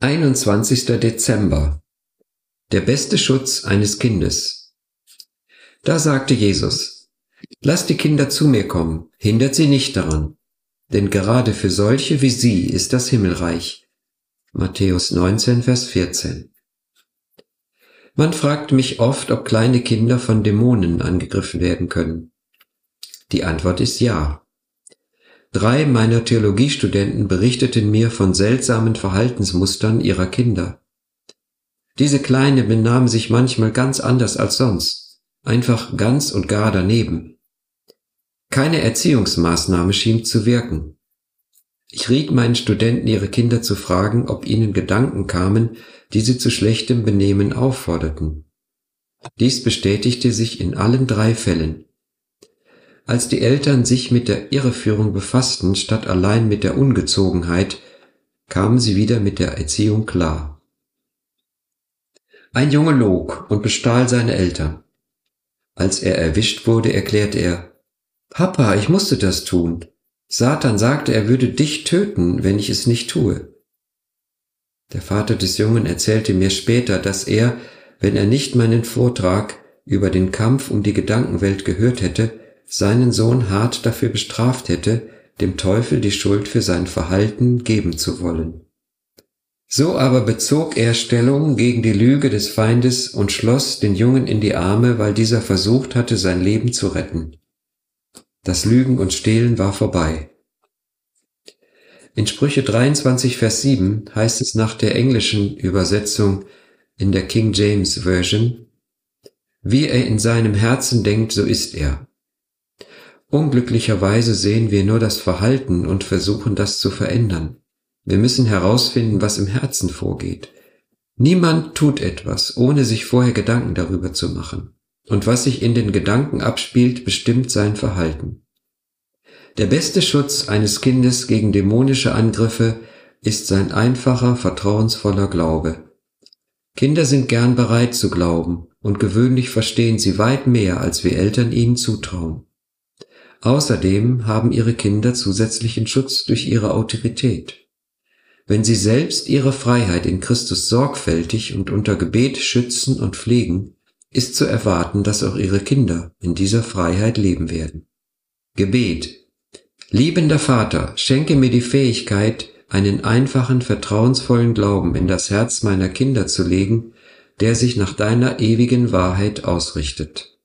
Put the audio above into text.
21. Dezember. Der beste Schutz eines Kindes. Da sagte Jesus, Lasst die Kinder zu mir kommen, hindert sie nicht daran, denn gerade für solche wie sie ist das Himmelreich. Matthäus 19, Vers 14. Man fragt mich oft, ob kleine Kinder von Dämonen angegriffen werden können. Die Antwort ist ja. Drei meiner Theologiestudenten berichteten mir von seltsamen Verhaltensmustern ihrer Kinder. Diese Kleine benahmen sich manchmal ganz anders als sonst, einfach ganz und gar daneben. Keine Erziehungsmaßnahme schien zu wirken. Ich riet meinen Studenten, ihre Kinder zu fragen, ob ihnen Gedanken kamen, die sie zu schlechtem Benehmen aufforderten. Dies bestätigte sich in allen drei Fällen. Als die Eltern sich mit der Irreführung befassten, statt allein mit der Ungezogenheit, kamen sie wieder mit der Erziehung klar. Ein Junge log und bestahl seine Eltern. Als er erwischt wurde, erklärte er, Papa, ich musste das tun. Satan sagte, er würde dich töten, wenn ich es nicht tue. Der Vater des Jungen erzählte mir später, dass er, wenn er nicht meinen Vortrag über den Kampf um die Gedankenwelt gehört hätte, seinen Sohn hart dafür bestraft hätte, dem Teufel die Schuld für sein Verhalten geben zu wollen. So aber bezog er Stellung gegen die Lüge des Feindes und schloss den Jungen in die Arme, weil dieser versucht hatte, sein Leben zu retten. Das Lügen und Stehlen war vorbei. In Sprüche 23, Vers 7 heißt es nach der englischen Übersetzung in der King James Version, wie er in seinem Herzen denkt, so ist er. Unglücklicherweise sehen wir nur das Verhalten und versuchen das zu verändern. Wir müssen herausfinden, was im Herzen vorgeht. Niemand tut etwas, ohne sich vorher Gedanken darüber zu machen. Und was sich in den Gedanken abspielt, bestimmt sein Verhalten. Der beste Schutz eines Kindes gegen dämonische Angriffe ist sein einfacher, vertrauensvoller Glaube. Kinder sind gern bereit zu glauben und gewöhnlich verstehen sie weit mehr, als wir Eltern ihnen zutrauen. Außerdem haben ihre Kinder zusätzlichen Schutz durch ihre Autorität. Wenn sie selbst ihre Freiheit in Christus sorgfältig und unter Gebet schützen und pflegen, ist zu erwarten, dass auch ihre Kinder in dieser Freiheit leben werden. Gebet. Liebender Vater, schenke mir die Fähigkeit, einen einfachen, vertrauensvollen Glauben in das Herz meiner Kinder zu legen, der sich nach deiner ewigen Wahrheit ausrichtet.